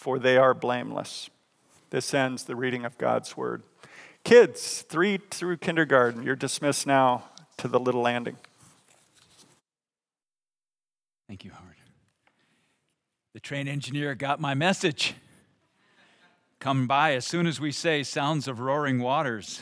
for they are blameless. This ends the reading of God's word. Kids, three through kindergarten, you're dismissed now to the little landing. Thank you, Howard. The train engineer got my message. Come by as soon as we say sounds of roaring waters.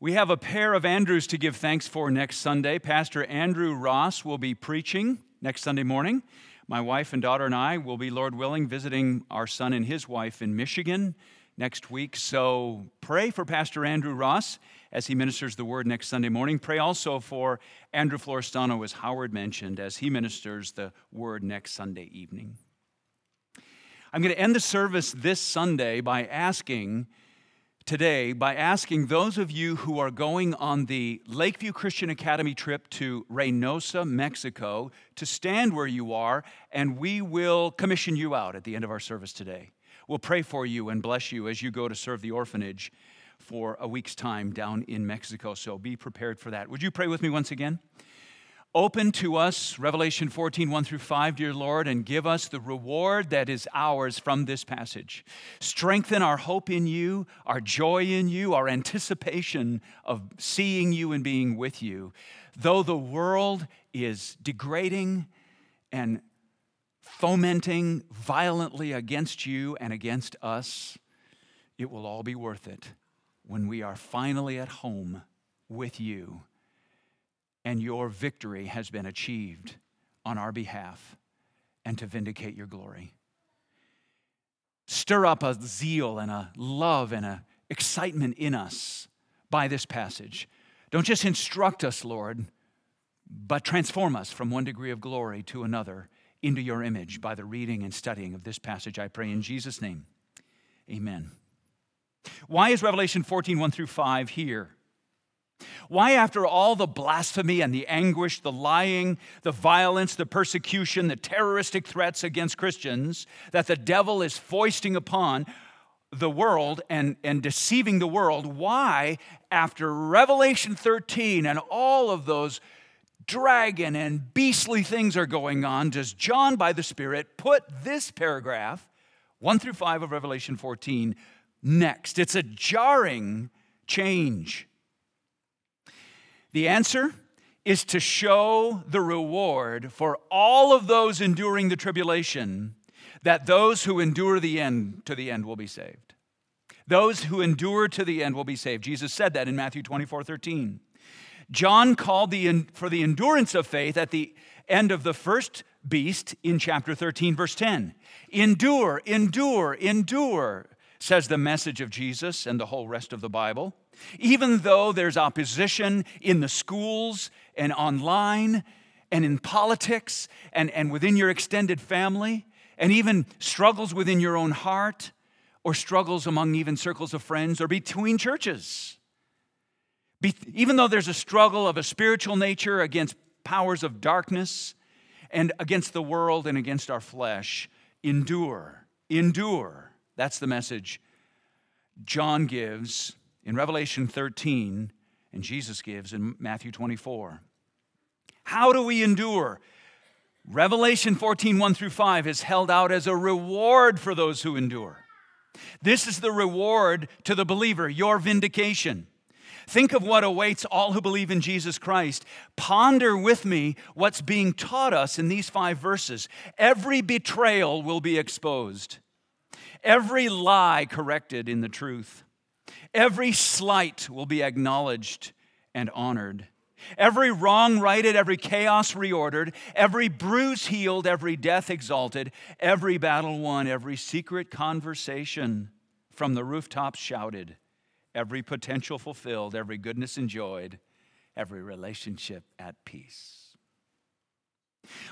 We have a pair of Andrews to give thanks for next Sunday. Pastor Andrew Ross will be preaching next Sunday morning. My wife and daughter and I will be, Lord willing, visiting our son and his wife in Michigan next week. So pray for Pastor Andrew Ross as he ministers the word next Sunday morning. Pray also for Andrew Florestano, as Howard mentioned, as he ministers the word next Sunday evening. I'm going to end the service this Sunday by asking today by asking those of you who are going on the Lakeview Christian Academy trip to Reynosa, Mexico, to stand where you are, and we will commission you out at the end of our service today. We'll pray for you and bless you as you go to serve the orphanage for a week's time down in Mexico. So be prepared for that. Would you pray with me once again? Open to us Revelation 14, 1 through 5, dear Lord, and give us the reward that is ours from this passage. Strengthen our hope in you, our joy in you, our anticipation of seeing you and being with you. Though the world is degrading and fomenting violently against you and against us, it will all be worth it when we are finally at home with you and your victory has been achieved on our behalf and to vindicate your glory. Stir up a zeal and a love and an excitement in us by this passage. Don't just instruct us, Lord, but transform us from one degree of glory to another into your image by the reading and studying of this passage. I pray in Jesus' name. Amen. Why is Revelation 14, 1 through 5 here? Why, after all the blasphemy and the anguish, the lying, the violence, the persecution, the terroristic threats against Christians that the devil is foisting upon the world and, and deceiving the world, why, after Revelation 13 and all of those dragon and beastly things are going on, does John, by the Spirit, put this paragraph, 1 through 5 of Revelation 14, next? It's a jarring change. The answer is to show the reward for all of those enduring the tribulation that those who endure the end to the end will be saved. Those who endure to the end will be saved. Jesus said that in Matthew 24 13. John called the, for the endurance of faith at the end of the first beast in chapter 13, verse 10. Endure, endure, endure, says the message of Jesus and the whole rest of the Bible. Even though there's opposition in the schools and online and in politics and, and within your extended family, and even struggles within your own heart, or struggles among even circles of friends, or between churches. Be, even though there's a struggle of a spiritual nature against powers of darkness and against the world and against our flesh, endure, endure. That's the message John gives in Revelation 13 and Jesus gives in Matthew 24. How do we endure? Revelation 14, 1 through 5 is held out as a reward for those who endure. This is the reward to the believer, your vindication. Think of what awaits all who believe in Jesus Christ. Ponder with me what's being taught us in these five verses. Every betrayal will be exposed, every lie corrected in the truth. Every slight will be acknowledged and honored. Every wrong righted, every chaos reordered, every bruise healed, every death exalted, every battle won, every secret conversation from the rooftops shouted, every potential fulfilled, every goodness enjoyed, every relationship at peace.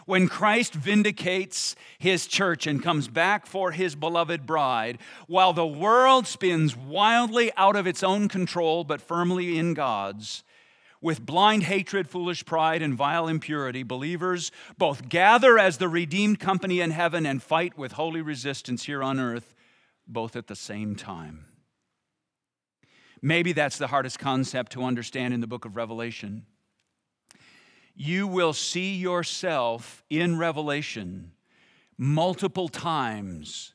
When Christ vindicates his church and comes back for his beloved bride, while the world spins wildly out of its own control but firmly in God's, with blind hatred, foolish pride, and vile impurity, believers both gather as the redeemed company in heaven and fight with holy resistance here on earth, both at the same time. Maybe that's the hardest concept to understand in the book of Revelation you will see yourself in Revelation multiple times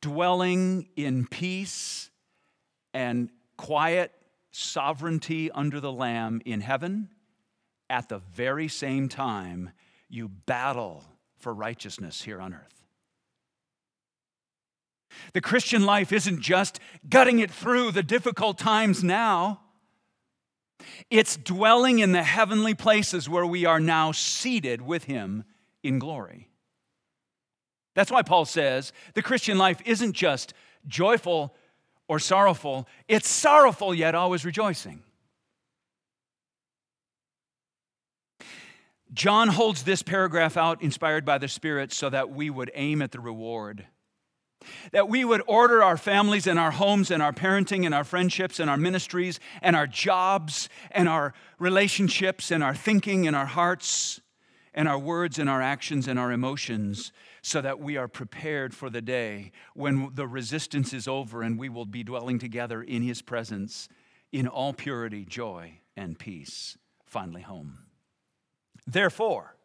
dwelling in peace and quiet sovereignty under the Lamb in heaven at the very same time you battle for righteousness here on earth. The Christian life isn't just gutting it through the difficult times now. It's dwelling in the heavenly places where we are now seated with Him in glory. That's why Paul says the Christian life isn't just joyful or sorrowful, it's sorrowful yet always rejoicing. John holds this paragraph out, inspired by the Spirit, so that we would aim at the reward. That we would order our families and our homes and our parenting and our friendships and our ministries and our jobs and our relationships and our thinking and our hearts and our words and our actions and our emotions so that we are prepared for the day when the resistance is over and we will be dwelling together in His presence in all purity, joy, and peace, finally home. Therefore,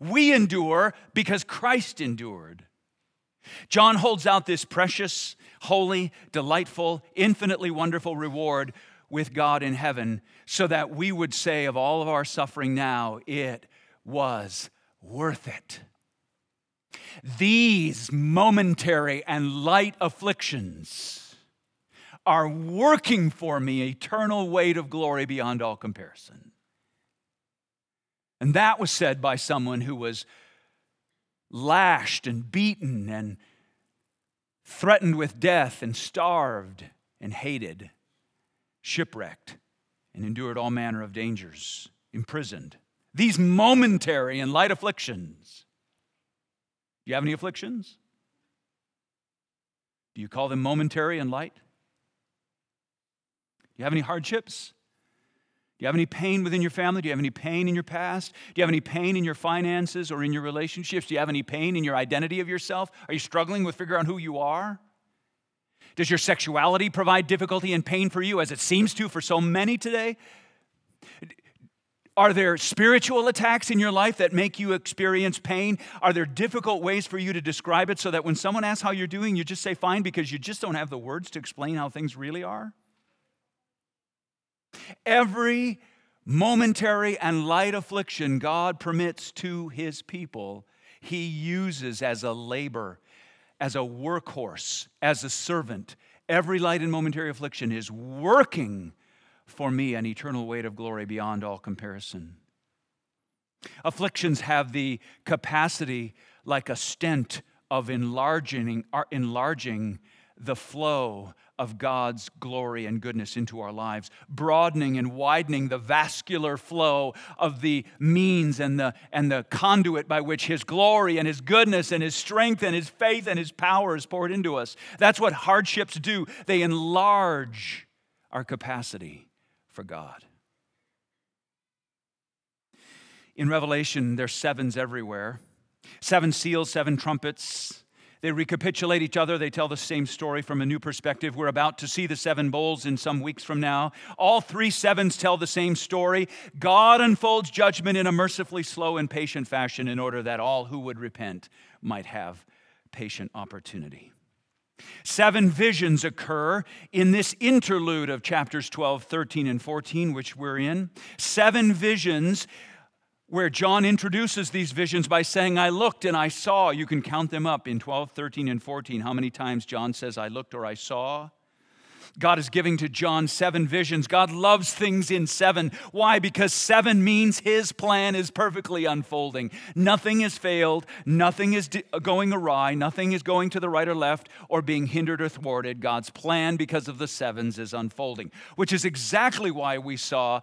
We endure because Christ endured. John holds out this precious, holy, delightful, infinitely wonderful reward with God in heaven so that we would say of all of our suffering now, it was worth it. These momentary and light afflictions are working for me eternal weight of glory beyond all comparison. And that was said by someone who was lashed and beaten and threatened with death and starved and hated, shipwrecked and endured all manner of dangers, imprisoned. These momentary and light afflictions. Do you have any afflictions? Do you call them momentary and light? Do you have any hardships? Do you have any pain within your family? Do you have any pain in your past? Do you have any pain in your finances or in your relationships? Do you have any pain in your identity of yourself? Are you struggling with figuring out who you are? Does your sexuality provide difficulty and pain for you as it seems to for so many today? Are there spiritual attacks in your life that make you experience pain? Are there difficult ways for you to describe it so that when someone asks how you're doing, you just say fine because you just don't have the words to explain how things really are? Every momentary and light affliction God permits to his people, he uses as a labor, as a workhorse, as a servant. Every light and momentary affliction is working for me an eternal weight of glory beyond all comparison. Afflictions have the capacity, like a stent, of enlarging, enlarging the flow of God's glory and goodness into our lives, broadening and widening the vascular flow of the means and the, and the conduit by which His glory and His goodness and His strength and His faith and His power is poured into us. That's what hardships do, they enlarge our capacity for God. In Revelation, there's sevens everywhere seven seals, seven trumpets they recapitulate each other. They tell the same story from a new perspective. We're about to see the seven bowls in some weeks from now. All three sevens tell the same story. God unfolds judgment in a mercifully slow and patient fashion in order that all who would repent might have patient opportunity. Seven visions occur in this interlude of chapters 12, 13, and 14, which we're in. Seven visions where John introduces these visions by saying, I looked and I saw. You can count them up in 12, 13, and 14. How many times John says, I looked or I saw? God is giving to John seven visions. God loves things in seven. Why? Because seven means his plan is perfectly unfolding. Nothing has failed, nothing is uh, going awry, nothing is going to the right or left or being hindered or thwarted. God's plan, because of the sevens, is unfolding, which is exactly why we saw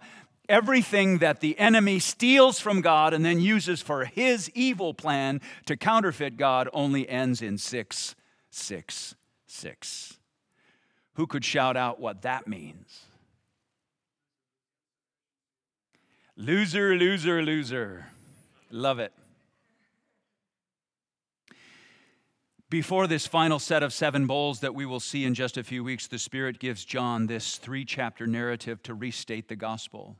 everything that the enemy steals from God and then uses for his evil plan to counterfeit God only ends in 666. Who could shout out what that means? Loser, loser, loser. Love it. Before this final set of seven bowls that we will see in just a few weeks, the Spirit gives John this three chapter narrative to restate the gospel.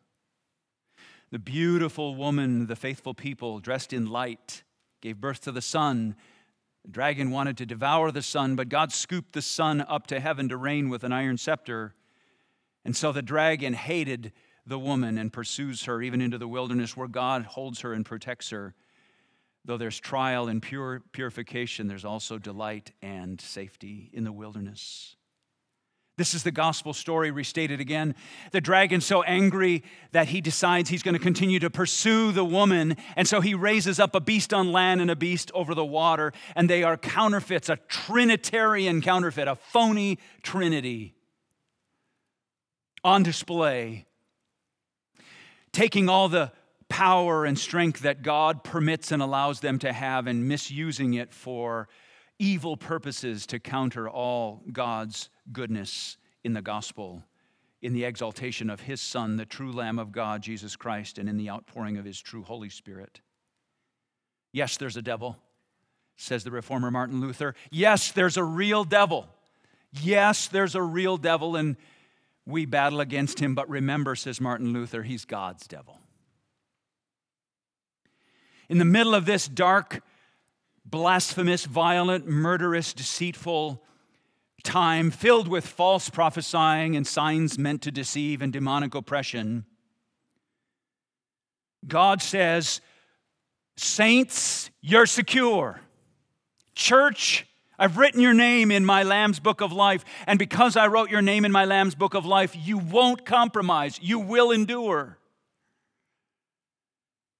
The beautiful woman, the faithful people, dressed in light, gave birth to the son. the dragon wanted to devour the son, but God scooped the son up to heaven to reign with an iron scepter. And so the dragon hated the woman and pursues her even into the wilderness where God holds her and protects her. Though there's trial and pure purification, there's also delight and safety in the wilderness. This is the gospel story restated again. The dragon's so angry that he decides he's going to continue to pursue the woman. And so he raises up a beast on land and a beast over the water. And they are counterfeits, a Trinitarian counterfeit, a phony Trinity on display, taking all the power and strength that God permits and allows them to have and misusing it for evil purposes to counter all God's goodness in the gospel, in the exaltation of his Son, the true Lamb of God, Jesus Christ, and in the outpouring of his true Holy Spirit. Yes, there's a devil, says the reformer Martin Luther. Yes, there's a real devil. Yes, there's a real devil, and we battle against him, but remember, says Martin Luther, he's God's devil. In the middle of this dark, blasphemous, violent, murderous, deceitful time filled with false prophesying and signs meant to deceive and demonic oppression, God says, Saints, you're secure. Church, I've written your name in my Lamb's book of life, and because I wrote your name in my Lamb's book of life, you won't compromise, you will endure.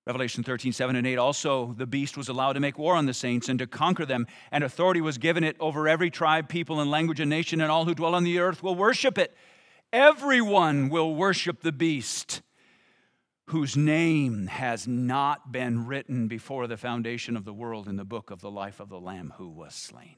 Revelation 13, 7 and 8. Also, the beast was allowed to make war on the saints and to conquer them, and authority was given it over every tribe, people, and language and nation, and all who dwell on the earth will worship it. Everyone will worship the beast whose name has not been written before the foundation of the world in the book of the life of the Lamb who was slain.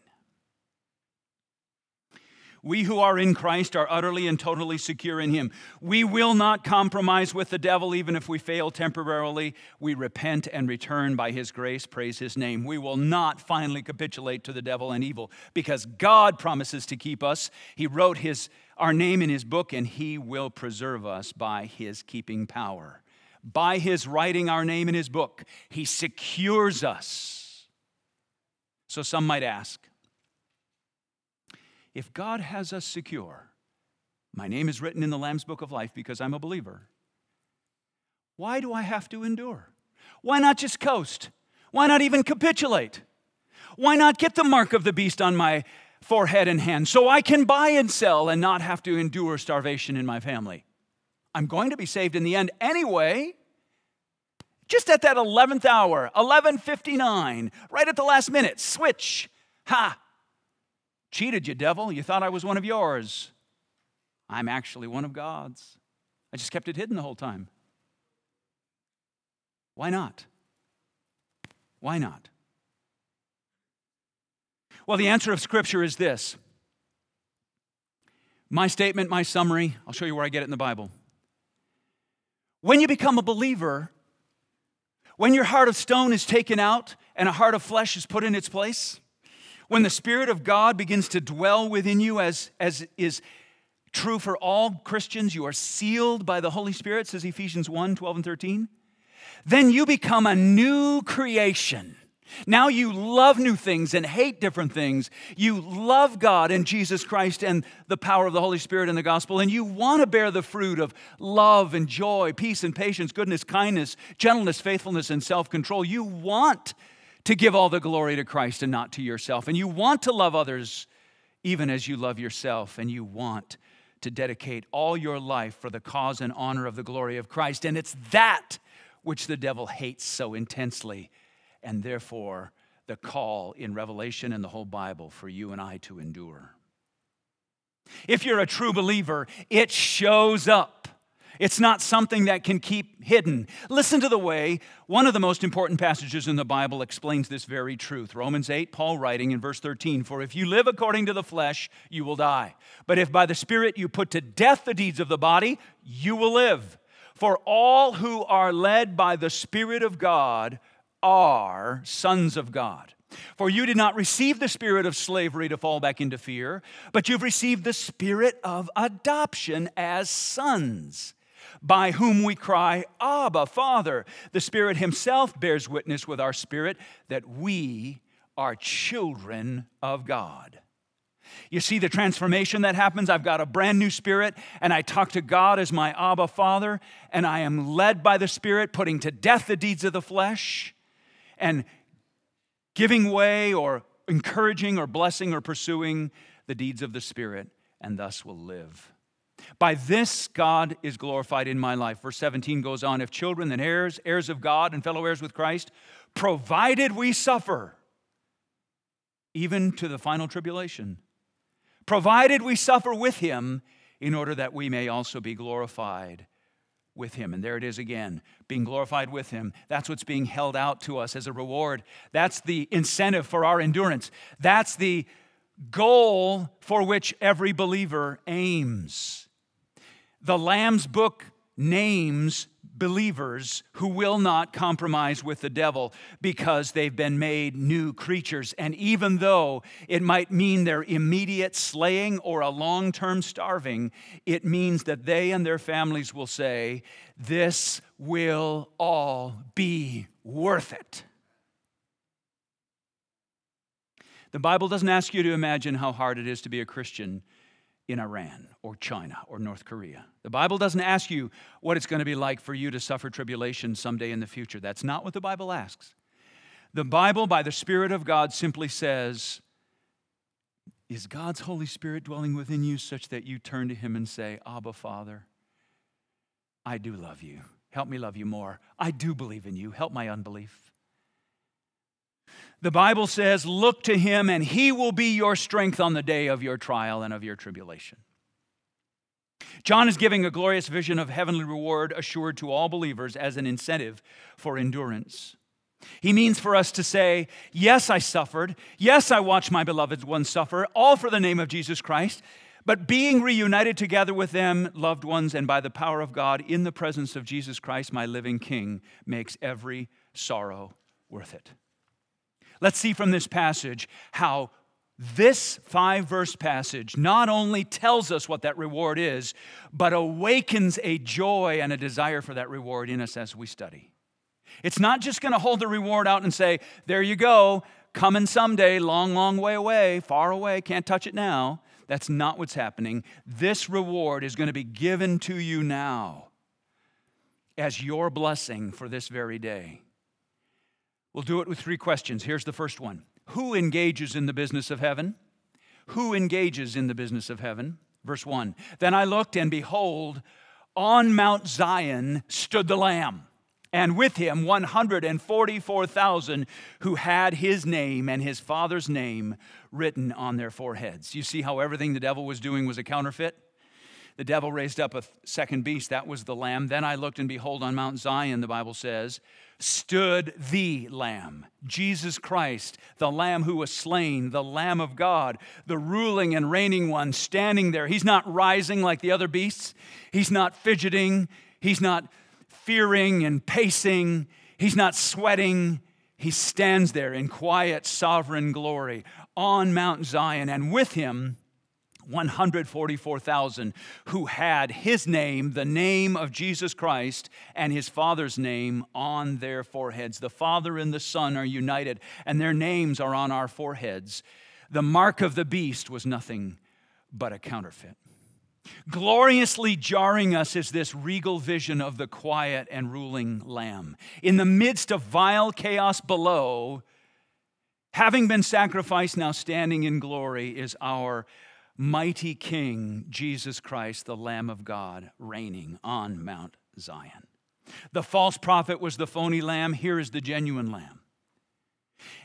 We who are in Christ are utterly and totally secure in Him. We will not compromise with the devil, even if we fail temporarily. We repent and return by His grace, praise His name. We will not finally capitulate to the devil and evil because God promises to keep us. He wrote his, our name in His book, and He will preserve us by His keeping power. By His writing our name in His book, He secures us. So some might ask, if God has us secure, my name is written in the Lamb's Book of Life because I'm a believer, why do I have to endure? Why not just coast? Why not even capitulate? Why not get the mark of the beast on my forehead and hand so I can buy and sell and not have to endure starvation in my family? I'm going to be saved in the end anyway. Just at that 11th hour, 11:59, right at the last minute, switch. Ha, Cheated you, devil. You thought I was one of yours. I'm actually one of God's. I just kept it hidden the whole time. Why not? Why not? Well, the answer of Scripture is this. My statement, my summary, I'll show you where I get it in the Bible. When you become a believer, when your heart of stone is taken out and a heart of flesh is put in its place, when the Spirit of God begins to dwell within you, as, as is true for all Christians, you are sealed by the Holy Spirit, says Ephesians 1 12 and 13. Then you become a new creation. Now you love new things and hate different things. You love God and Jesus Christ and the power of the Holy Spirit and the gospel, and you want to bear the fruit of love and joy, peace and patience, goodness, kindness, gentleness, faithfulness, and self control. You want to give all the glory to Christ and not to yourself, and you want to love others even as you love yourself, and you want to dedicate all your life for the cause and honor of the glory of Christ. And it's that which the devil hates so intensely and therefore the call in Revelation and the whole Bible for you and I to endure. If you're a true believer, it shows up. It's not something that can keep hidden. Listen to the way one of the most important passages in the Bible explains this very truth. Romans 8, Paul writing in verse 13 For if you live according to the flesh, you will die. But if by the Spirit you put to death the deeds of the body, you will live. For all who are led by the Spirit of God are sons of God. For you did not receive the spirit of slavery to fall back into fear, but you've received the spirit of adoption as sons, by whom we cry, Abba, Father. The Spirit Himself bears witness with our spirit that we are children of God. You see the transformation that happens? I've got a brand new spirit, and I talk to God as my Abba Father, and I am led by the Spirit, putting to death the deeds of the flesh and giving way or encouraging or blessing or pursuing the deeds of the Spirit, and thus will live. By this, God is glorified in my life. Verse 17 goes on If children, then heirs, heirs of God, and fellow heirs with Christ, provided we suffer, even to the final tribulation, provided we suffer with him, in order that we may also be glorified with him. And there it is again, being glorified with him. That's what's being held out to us as a reward. That's the incentive for our endurance. That's the goal for which every believer aims. The Lamb's book names believers who will not compromise with the devil because they've been made new creatures. And even though it might mean their immediate slaying or a long term starving, it means that they and their families will say, This will all be worth it. The Bible doesn't ask you to imagine how hard it is to be a Christian in Iran or China or North Korea. The Bible doesn't ask you what it's going to be like for you to suffer tribulation someday in the future. That's not what the Bible asks. The Bible, by the Spirit of God, simply says, Is God's Holy Spirit dwelling within you such that you turn to Him and say, Abba, Father, I do love you. Help me love you more. I do believe in you. Help my unbelief. The Bible says, Look to him, and he will be your strength on the day of your trial and of your tribulation. John is giving a glorious vision of heavenly reward assured to all believers as an incentive for endurance. He means for us to say, Yes, I suffered. Yes, I watched my beloved ones suffer, all for the name of Jesus Christ. But being reunited together with them, loved ones, and by the power of God in the presence of Jesus Christ, my living King, makes every sorrow worth it. Let's see from this passage how this five verse passage not only tells us what that reward is, but awakens a joy and a desire for that reward in us as we study. It's not just going to hold the reward out and say, there you go, coming someday, long, long way away, far away, can't touch it now. That's not what's happening. This reward is going to be given to you now as your blessing for this very day. We'll do it with three questions. Here's the first one Who engages in the business of heaven? Who engages in the business of heaven? Verse 1 Then I looked, and behold, on Mount Zion stood the Lamb, and with him 144,000 who had his name and his father's name written on their foreheads. You see how everything the devil was doing was a counterfeit? The devil raised up a second beast, that was the Lamb. Then I looked, and behold, on Mount Zion, the Bible says, stood the Lamb, Jesus Christ, the Lamb who was slain, the Lamb of God, the ruling and reigning one, standing there. He's not rising like the other beasts, he's not fidgeting, he's not fearing and pacing, he's not sweating. He stands there in quiet, sovereign glory on Mount Zion, and with him, 144,000 who had his name, the name of Jesus Christ, and his Father's name on their foreheads. The Father and the Son are united, and their names are on our foreheads. The mark of the beast was nothing but a counterfeit. Gloriously jarring us is this regal vision of the quiet and ruling Lamb. In the midst of vile chaos below, having been sacrificed, now standing in glory, is our mighty King, Jesus Christ, the Lamb of God, reigning on Mount Zion. The false prophet was the phony lamb. Here is the genuine lamb.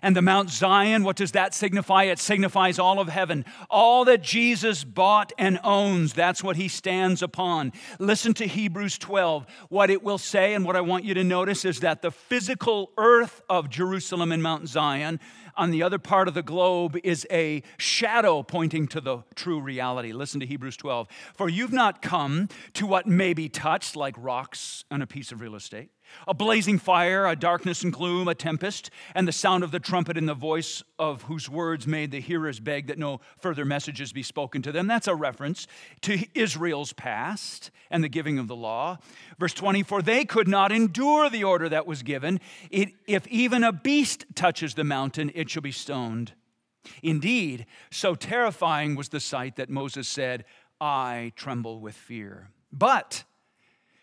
And the Mount Zion, what does that signify? It signifies all of heaven. All that Jesus bought and owns, that's what he stands upon. Listen to Hebrews 12. What it will say, and what I want you to notice, is that the physical earth of Jerusalem and Mount Zion on the other part of the globe is a shadow pointing to the true reality. Listen to Hebrews 12. For you've not come to what may be touched, like rocks on a piece of real estate a blazing fire, a darkness and gloom, a tempest, and the sound of the trumpet in the voice of whose words made the hearers beg that no further messages be spoken to them. That's a reference to Israel's past and the giving of the law. Verse 20, for they could not endure the order that was given. It, if even a beast touches the mountain, it shall be stoned. Indeed, so terrifying was the sight that Moses said, I tremble with fear. But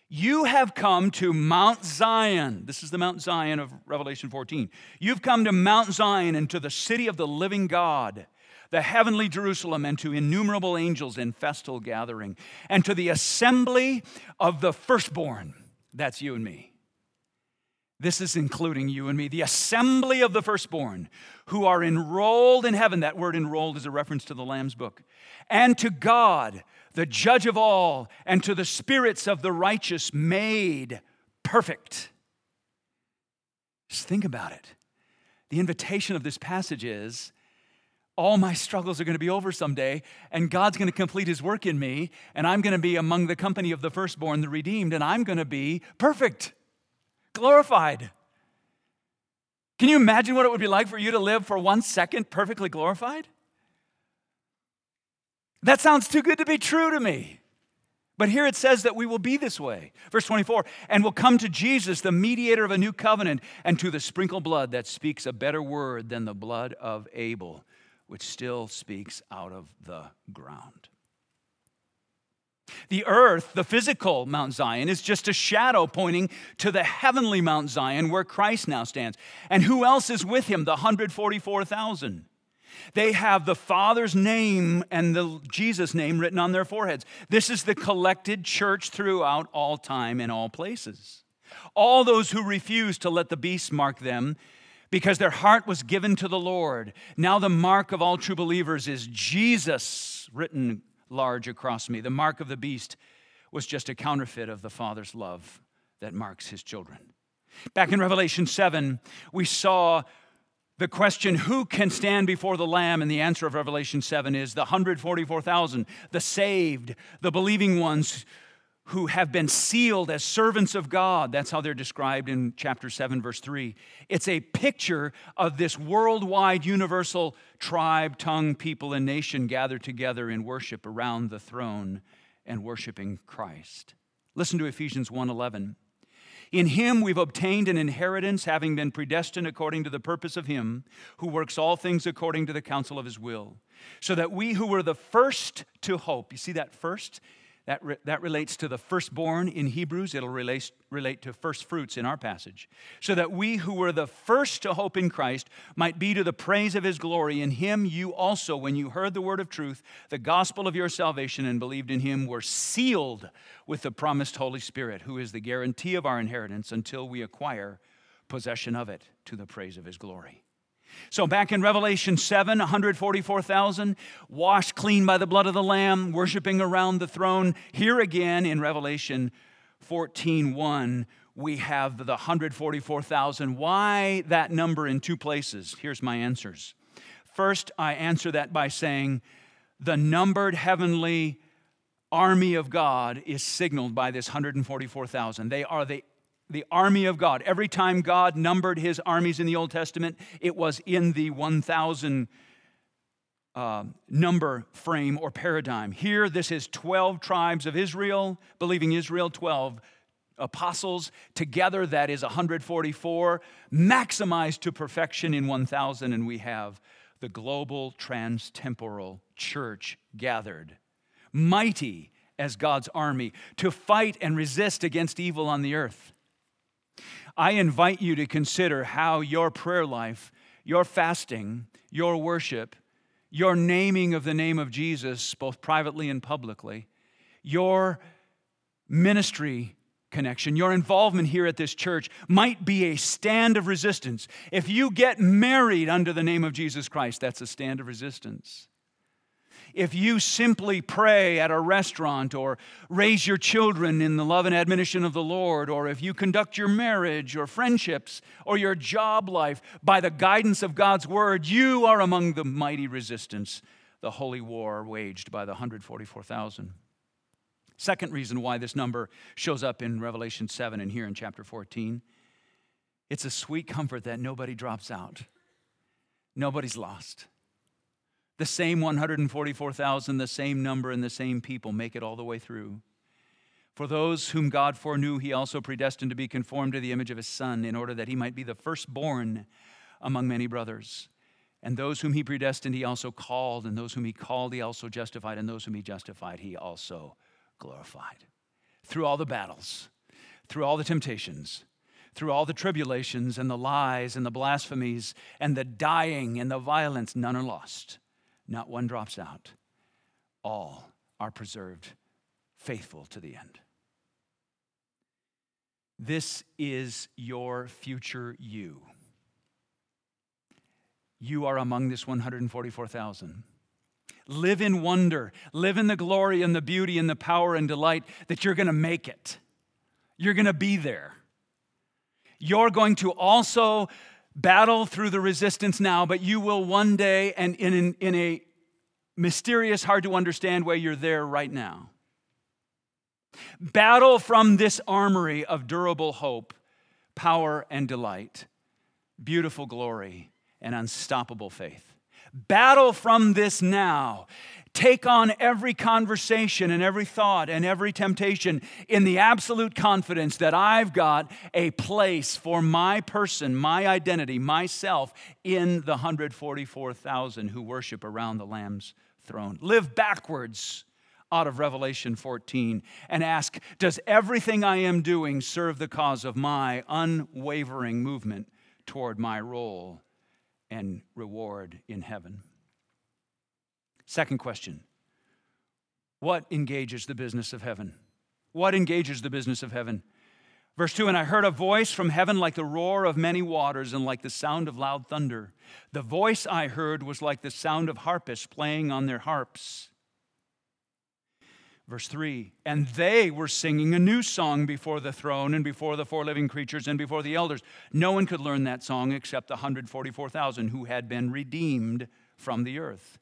you have come to Mount Zion. This is the Mount Zion of Revelation 14. You've come to Mount Zion and to the city of the living God, the heavenly Jerusalem, and to innumerable angels in festal gathering, and to the assembly of the firstborn. That's you and me. This is including you and me, the assembly of the firstborn who are enrolled in heaven. That word enrolled is a reference to the Lamb's book. And to God the judge of all, and to the spirits of the righteous made perfect. Just think about it. The invitation of this passage is all my struggles are going to be over someday, and God's going to complete his work in me, and I'm going to be among the company of the firstborn, the redeemed, and I'm going to be perfect, glorified. Can you imagine what it would be like for you to live for one second perfectly glorified? That sounds too good to be true to me. But here it says that we will be this way. Verse 24, and will come to Jesus, the mediator of a new covenant, and to the sprinkled blood that speaks a better word than the blood of Abel, which still speaks out of the ground. The earth, the physical Mount Zion, is just a shadow pointing to the heavenly Mount Zion where Christ now stands. And who else is with him? The 144,000. They have the Father's name and the Jesus name written on their foreheads. This is the collected church throughout all time and all places. All those who refuse to let the beast mark them because their heart was given to the Lord. Now, the mark of all true believers is Jesus written large across me. The mark of the beast was just a counterfeit of the Father's love that marks his children. Back in Revelation 7, we saw the question, who can stand before the Lamb? And the answer of Revelation 7 is the 144,000, the saved, the believing ones who have been sealed as servants of God. That's how they're described in chapter 7, verse 3. It's a picture of this worldwide, universal tribe, tongue, people, and nation gathered together in worship around the throne and worshiping Christ. Listen to Ephesians 1:11. In him we've obtained an inheritance, having been predestined according to the purpose of him who works all things according to the counsel of his will, so that we who were the first to hope, you see that first? That, re- that relates to the firstborn in Hebrews. It'll relate, relate to first fruits in our passage. So that we who were the first to hope in Christ might be to the praise of his glory. In him you also, when you heard the word of truth, the gospel of your salvation, and believed in him, were sealed with the promised Holy Spirit, who is the guarantee of our inheritance until we acquire possession of it to the praise of his glory. So, back in Revelation 7, 144,000 washed clean by the blood of the Lamb, worshiping around the throne. Here again in Revelation 14, 1, we have the 144,000. Why that number in two places? Here's my answers. First, I answer that by saying the numbered heavenly army of God is signaled by this 144,000. They are the the army of God. Every time God numbered his armies in the Old Testament, it was in the 1,000 uh, number frame or paradigm. Here, this is 12 tribes of Israel, believing Israel, 12 apostles. Together, that is 144, maximized to perfection in 1,000, and we have the global transtemporal church gathered, mighty as God's army, to fight and resist against evil on the earth. I invite you to consider how your prayer life, your fasting, your worship, your naming of the name of Jesus, both privately and publicly, your ministry connection, your involvement here at this church might be a stand of resistance. If you get married under the name of Jesus Christ, that's a stand of resistance. If you simply pray at a restaurant or raise your children in the love and admonition of the Lord, or if you conduct your marriage or friendships or your job life by the guidance of God's word, you are among the mighty resistance, the holy war waged by the 144,000. Second reason why this number shows up in Revelation 7 and here in chapter 14 it's a sweet comfort that nobody drops out, nobody's lost. The same 144,000, the same number, and the same people make it all the way through. For those whom God foreknew, he also predestined to be conformed to the image of his Son, in order that he might be the firstborn among many brothers. And those whom he predestined, he also called, and those whom he called, he also justified, and those whom he justified, he also glorified. Through all the battles, through all the temptations, through all the tribulations and the lies and the blasphemies and the dying and the violence, none are lost. Not one drops out. All are preserved, faithful to the end. This is your future you. You are among this 144,000. Live in wonder. Live in the glory and the beauty and the power and delight that you're going to make it. You're going to be there. You're going to also battle through the resistance now, but you will one day, and in, in a mysterious, hard to understand way, you're there right now. Battle from this armory of durable hope, power and delight, beautiful glory, and unstoppable faith. Battle from this now. Take on every conversation and every thought and every temptation in the absolute confidence that I've got a place for my person, my identity, myself in the 144,000 who worship around the Lamb's throne. Live backwards out of Revelation 14 and ask Does everything I am doing serve the cause of my unwavering movement toward my role and reward in heaven. Second question What engages the business of heaven? What engages the business of heaven? Verse 2 And I heard a voice from heaven like the roar of many waters and like the sound of loud thunder. The voice I heard was like the sound of harpists playing on their harps. Verse 3 And they were singing a new song before the throne and before the four living creatures and before the elders. No one could learn that song except the 144,000 who had been redeemed from the earth.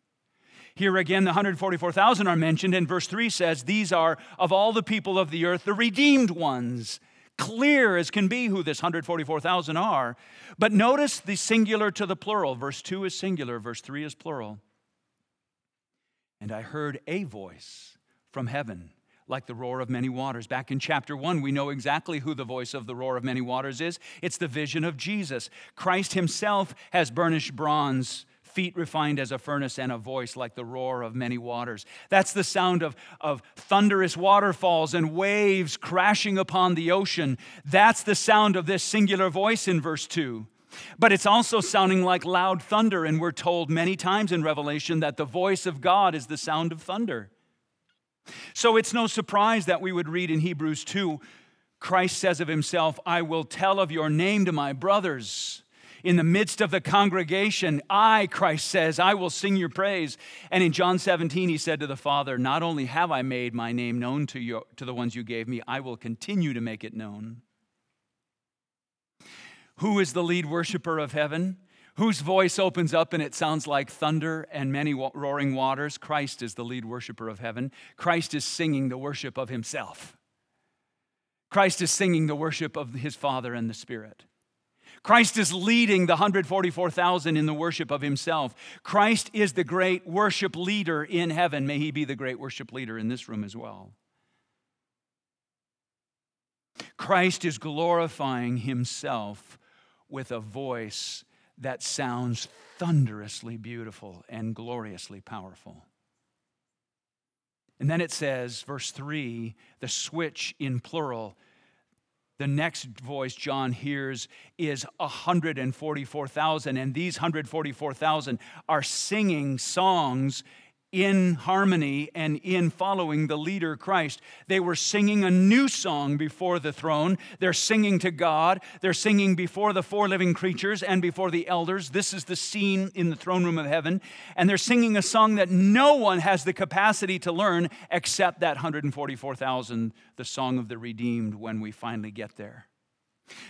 Here again, the 144,000 are mentioned, and verse 3 says, These are of all the people of the earth, the redeemed ones. Clear as can be who this 144,000 are. But notice the singular to the plural. Verse 2 is singular, verse 3 is plural. And I heard a voice from heaven like the roar of many waters. Back in chapter 1, we know exactly who the voice of the roar of many waters is. It's the vision of Jesus. Christ himself has burnished bronze, feet refined as a furnace, and a voice like the roar of many waters. That's the sound of, of thunderous waterfalls and waves crashing upon the ocean. That's the sound of this singular voice in verse 2. But it's also sounding like loud thunder, and we're told many times in Revelation that the voice of God is the sound of thunder. So it's no surprise that we would read in Hebrews 2 Christ says of himself, I will tell of your name to my brothers. In the midst of the congregation, I, Christ says, I will sing your praise. And in John 17, he said to the Father, Not only have I made my name known to, you, to the ones you gave me, I will continue to make it known. Who is the lead worshiper of heaven? whose voice opens up and it sounds like thunder and many roaring waters. Christ is the lead worshiper of heaven. Christ is singing the worship of himself. Christ is singing the worship of his Father and the Spirit. Christ is leading the 144,000 in the worship of himself. Christ is the great worship leader in heaven. May he be the great worship leader in this room as well. Christ is glorifying himself with a voice that sounds thunderously beautiful and gloriously powerful. And then it says, verse 3, the switch in plural. The next voice John hears is 144,000, and these 144,000 are singing songs in harmony and in following the leader Christ. They were singing a new song before the throne. They're singing to God. They're singing before the four living creatures and before the elders. This is the scene in the throne room of heaven. And they're singing a song that no one has the capacity to learn except that 144,000, the song of the redeemed, when we finally get there.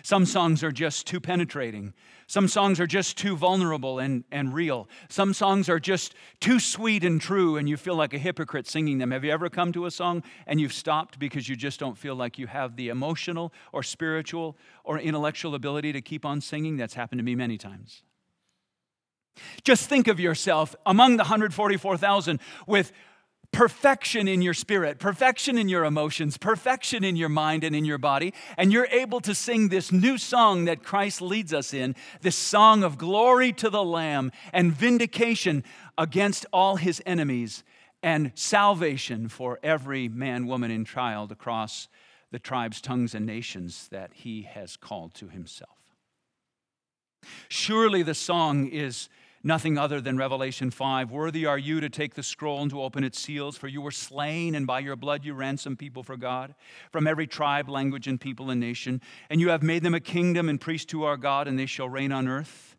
Some songs are just too penetrating. Some songs are just too vulnerable and, and real. Some songs are just too sweet and true, and you feel like a hypocrite singing them. Have you ever come to a song and you've stopped because you just don't feel like you have the emotional or spiritual or intellectual ability to keep on singing? That's happened to me many times. Just think of yourself among the 144,000 with perfection in your spirit, perfection in your emotions, perfection in your mind and in your body, and you're able to sing this new song that Christ leads us in this song of glory to the Lamb and vindication against all his enemies and salvation for every man, woman, and child across the tribes, tongues, and nations that he has called to himself. Surely the song is nothing other than Revelation 5. Worthy are you to take the scroll and to open its seals, for you were slain, and by your blood you ransomed people for God from every tribe, language, and people and nation. And you have made them a kingdom and priests to our God, and they shall reign on earth.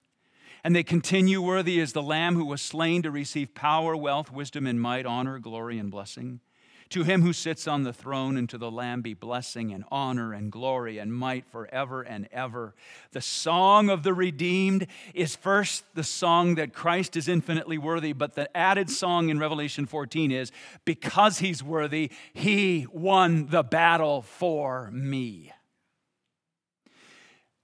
And they continue, Worthy is the Lamb who was slain to receive power, wealth, wisdom, and might, honor, glory, and blessing. To him who sits on the throne and to the Lamb be blessing and honor and glory and might forever and ever. The song of the redeemed is first the song that Christ is infinitely worthy, but the added song in Revelation 14 is because he's worthy, he won the battle for me.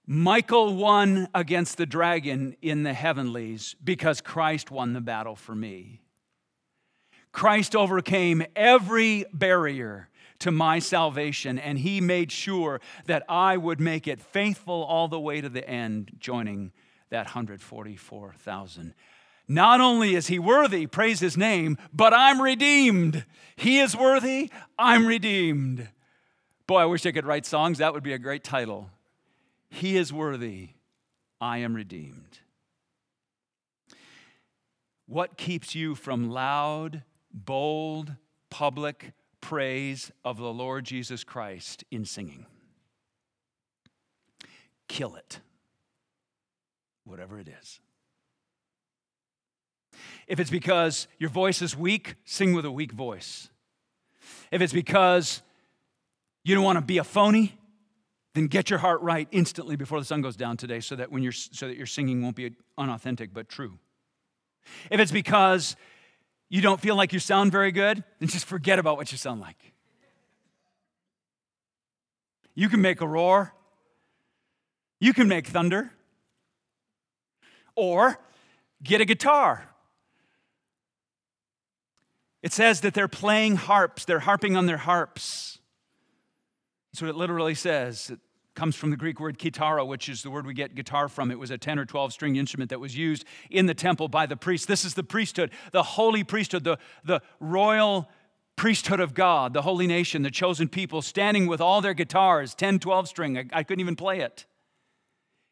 Michael won against the dragon in the heavenlies because Christ won the battle for me. Christ overcame every barrier to my salvation, and he made sure that I would make it faithful all the way to the end, joining that 144,000. Not only is he worthy, praise his name, but I'm redeemed. He is worthy, I'm redeemed. Boy, I wish I could write songs. That would be a great title. He is worthy, I am redeemed. What keeps you from loud, bold, public praise of the Lord Jesus Christ in singing. Kill it, whatever it is. If it's because your voice is weak, sing with a weak voice. If it's because you don't want to be a phony, then get your heart right instantly before the sun goes down today so that when you're so that your singing won't be unauthentic but true. If it's because you don't feel like you sound very good, then just forget about what you sound like. You can make a roar, you can make thunder, or get a guitar. It says that they're playing harps, they're harping on their harps. That's what it literally says. Comes from the Greek word kitara, which is the word we get guitar from. It was a 10 or 12 string instrument that was used in the temple by the priest. This is the priesthood, the holy priesthood, the, the royal priesthood of God, the holy nation, the chosen people, standing with all their guitars, 10, 12 string. I, I couldn't even play it.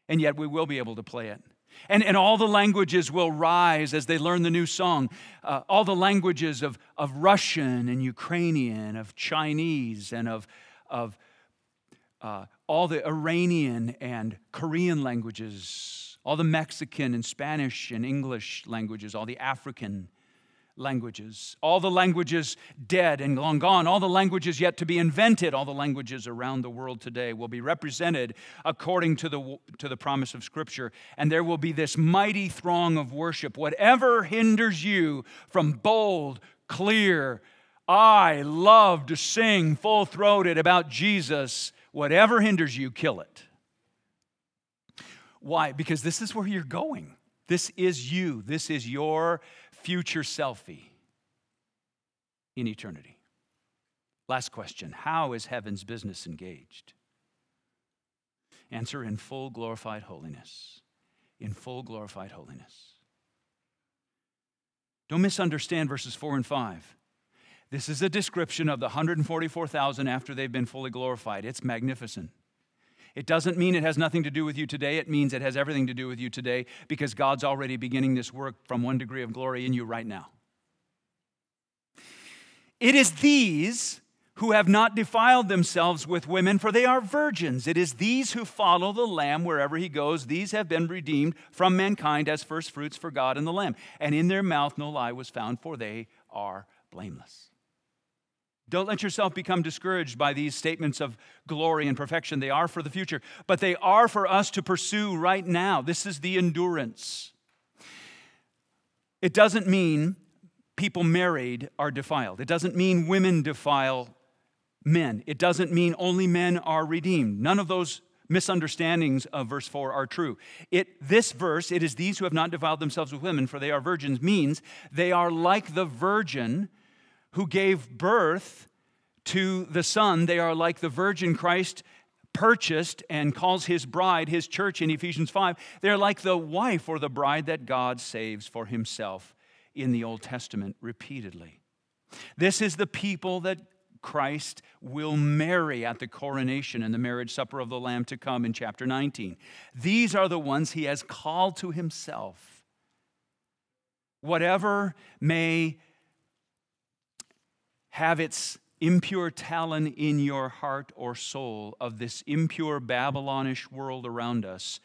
And yet we will be able to play it. And, and all the languages will rise as they learn the new song. Uh, all the languages of, of Russian and Ukrainian, of Chinese, and of, of uh, all the Iranian and Korean languages, all the Mexican and Spanish and English languages, all the African languages, all the languages dead and long gone, all the languages yet to be invented, all the languages around the world today will be represented according to the, to the promise of Scripture. And there will be this mighty throng of worship. Whatever hinders you from bold, clear, I love to sing full throated about Jesus Whatever hinders you, kill it. Why? Because this is where you're going. This is you. This is your future selfie in eternity. Last question How is heaven's business engaged? Answer in full glorified holiness. In full glorified holiness. Don't misunderstand verses 4 and 5. This is a description of the 144,000 after they've been fully glorified. It's magnificent. It doesn't mean it has nothing to do with you today. It means it has everything to do with you today because God's already beginning this work from one degree of glory in you right now. It is these who have not defiled themselves with women, for they are virgins. It is these who follow the Lamb wherever he goes. These have been redeemed from mankind as firstfruits for God and the Lamb. And in their mouth no lie was found, for they are blameless. Don't let yourself become discouraged by these statements of glory and perfection. They are for the future, but they are for us to pursue right now. This is the endurance. It doesn't mean people married are defiled, it doesn't mean women defile men. It doesn't mean only men are redeemed. None of those misunderstandings of verse 4 are true. It, this verse, it is these who have not defiled themselves with women, for they are virgins, means they are like the virgin who gave birth to the Son. They are like the virgin Christ purchased and calls his bride, his church in Ephesians 5. They're like the wife or the bride that God saves for himself in the Old Testament repeatedly. This is the people that Christ will marry at the coronation and the marriage supper of the Lamb to come in chapter 19. These are the ones he has called to himself. Whatever may have its impure talon in your heart or soul of this impure Babylonish world around us,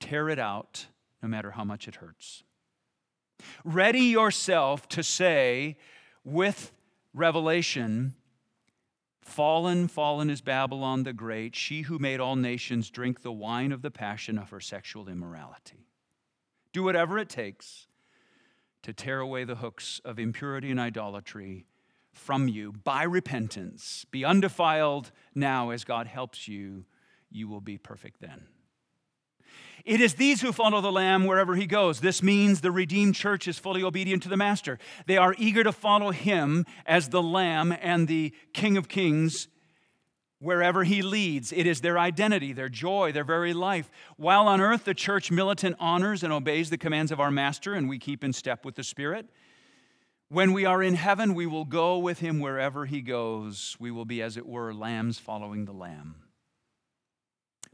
tear it out no matter how much it hurts. Ready yourself to say with Revelation, Fallen, fallen is Babylon the Great, she who made all nations drink the wine of the passion of her sexual immorality. Do whatever it takes to tear away the hooks of impurity and idolatry from you by repentance. Be undefiled now as God helps you. You will be perfect then. It is these who follow the Lamb wherever he goes. This means the redeemed church is fully obedient to the Master. They are eager to follow him as the Lamb and the King of Kings wherever he leads. It is their identity, their joy, their very life. While on earth, the church militant honors and obeys the commands of our Master, and we keep in step with the Spirit. When we are in heaven, we will go with him wherever he goes. We will be, as it were, lambs following the Lamb.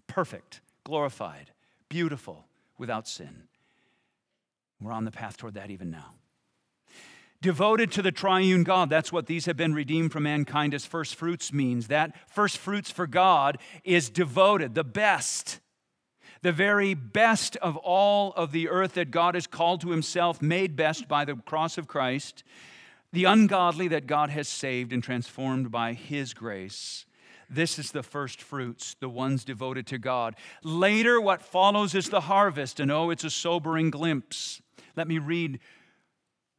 Perfect, glorified beautiful, without sin. We're on the path toward that even now. Devoted to the triune God, that's what these have been redeemed from mankind as first fruits means. That first fruits for God is devoted, the best, the very best of all of the earth that God has called to himself, made best by the cross of Christ, the ungodly that God has saved and transformed by his grace this is the first fruits, the ones devoted to God. Later, what follows is the harvest, and oh, it's a sobering glimpse. Let me read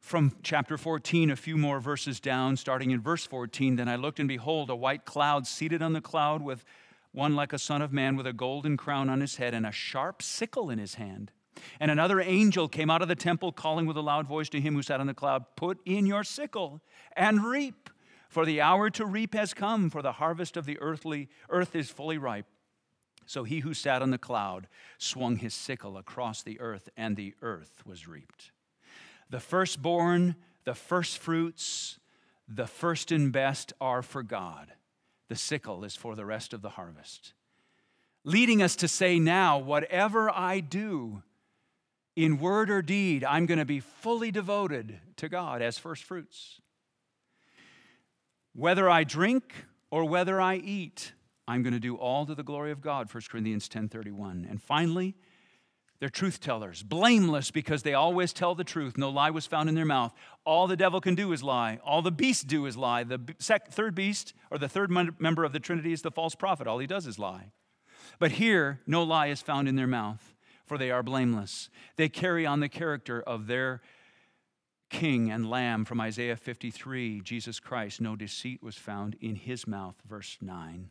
from chapter 14, a few more verses down, starting in verse 14. Then I looked, and behold, a white cloud seated on the cloud with one like a son of man with a golden crown on his head and a sharp sickle in his hand. And another angel came out of the temple, calling with a loud voice to him who sat on the cloud, Put in your sickle and reap for the hour to reap has come, for the harvest of the earthly earth is fully ripe. So he who sat on the cloud swung his sickle across the earth, and the earth was reaped. The firstborn, the first fruits, the first and best are for God. The sickle is for the rest of the harvest. Leading us to say now, whatever I do, in word or deed, I'm going to be fully devoted to God as first fruits. Whether I drink or whether I eat, I'm going to do all to the glory of God, 1 Corinthians 10:31. And finally, they're truth tellers, blameless because they always tell the truth. No lie was found in their mouth. All the devil can do is lie. All the beasts do is lie. The third beast, or the third member of the Trinity, is the false prophet. All he does is lie. But here, no lie is found in their mouth, for they are blameless. They carry on the character of their king and lamb from Isaiah 53, Jesus Christ, no deceit was found in his mouth, verse 9.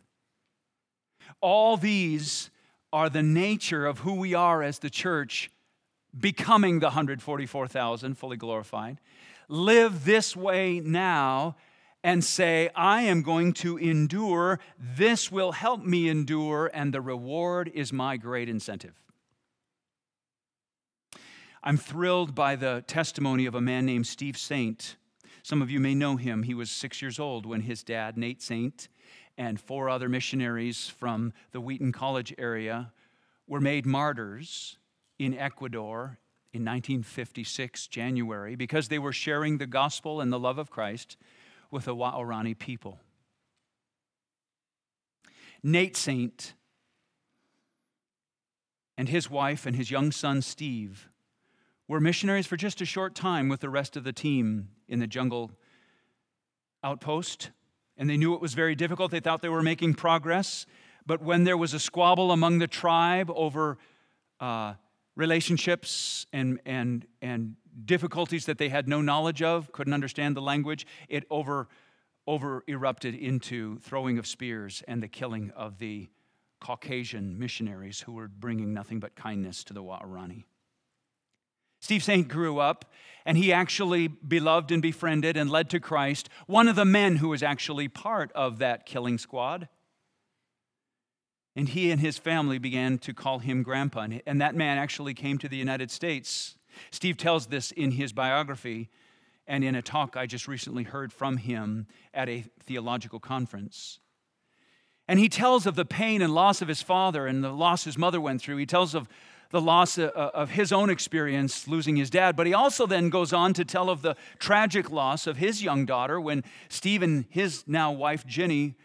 All these are the nature of who we are as the church, becoming the 144,000 fully glorified. Live this way now and say, I am going to endure. This will help me endure, and the reward is my great incentive. I'm thrilled by the testimony of a man named Steve Saint. Some of you may know him. He was six years old when his dad, Nate Saint, and four other missionaries from the Wheaton College area were made martyrs in Ecuador in 1956, January, because they were sharing the gospel and the love of Christ with the Waorani people. Nate Saint and his wife and his young son Steve were missionaries for just a short time with the rest of the team in the jungle outpost. And they knew it was very difficult. They thought they were making progress. But when there was a squabble among the tribe over uh, relationships and, and, and difficulties that they had no knowledge of, couldn't understand the language, it over, over erupted into throwing of spears and the killing of the Caucasian missionaries who were bringing nothing but kindness to the Waorani. Steve Saint grew up and he actually beloved and befriended and led to Christ one of the men who was actually part of that killing squad. And he and his family began to call him grandpa. And that man actually came to the United States. Steve tells this in his biography and in a talk I just recently heard from him at a theological conference. And he tells of the pain and loss of his father and the loss his mother went through. He tells of the loss of his own experience losing his dad, but he also then goes on to tell of the tragic loss of his young daughter when Steve and his now wife Ginny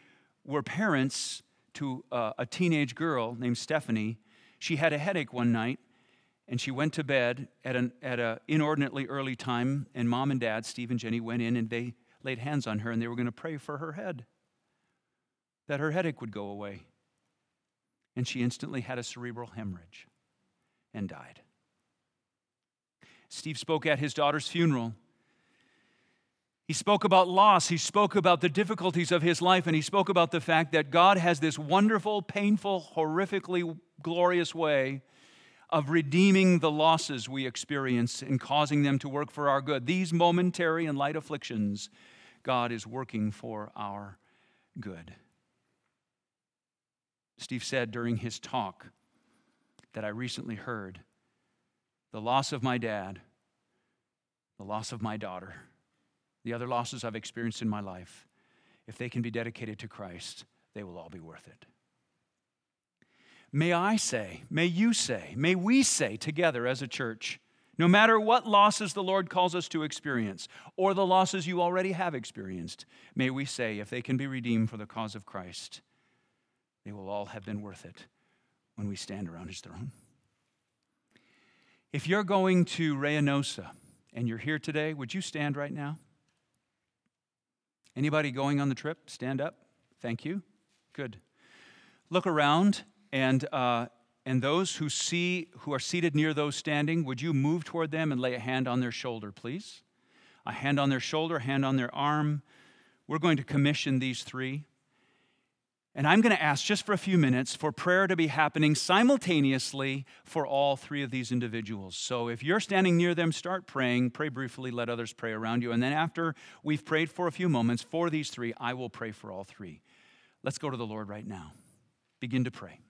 were parents to uh, a teenage girl named Stephanie. She had a headache one night and she went to bed at an at a inordinately early time and mom and dad Steve and Ginny went in and they laid hands on her and they were going to pray for her head that her headache would go away and she instantly had a cerebral hemorrhage and died. Steve spoke at his daughter's funeral. He spoke about loss. He spoke about the difficulties of his life, and he spoke about the fact that God has this wonderful, painful, horrifically glorious way of redeeming the losses we experience and causing them to work for our good. These momentary and light afflictions, God is working for our good. Steve said during his talk, that I recently heard. The loss of my dad, the loss of my daughter, the other losses I've experienced in my life, if they can be dedicated to Christ, they will all be worth it. May I say, may you say, may we say together as a church, no matter what losses the Lord calls us to experience, or the losses you already have experienced, may we say, if they can be redeemed for the cause of Christ, they will all have been worth it when we stand around his throne. If you're going to Reynosa and you're here today, would you stand right now? Anybody going on the trip? Stand up. Thank you. Good. Look around, and uh, and those who see who are seated near those standing, would you move toward them and lay a hand on their shoulder, please? A hand on their shoulder, a hand on their arm. We're going to commission these three. And I'm going to ask just for a few minutes for prayer to be happening simultaneously for all three of these individuals. So if you're standing near them, start praying. Pray briefly, let others pray around you. And then after we've prayed for a few moments for these three, I will pray for all three. Let's go to the Lord right now. Begin to pray.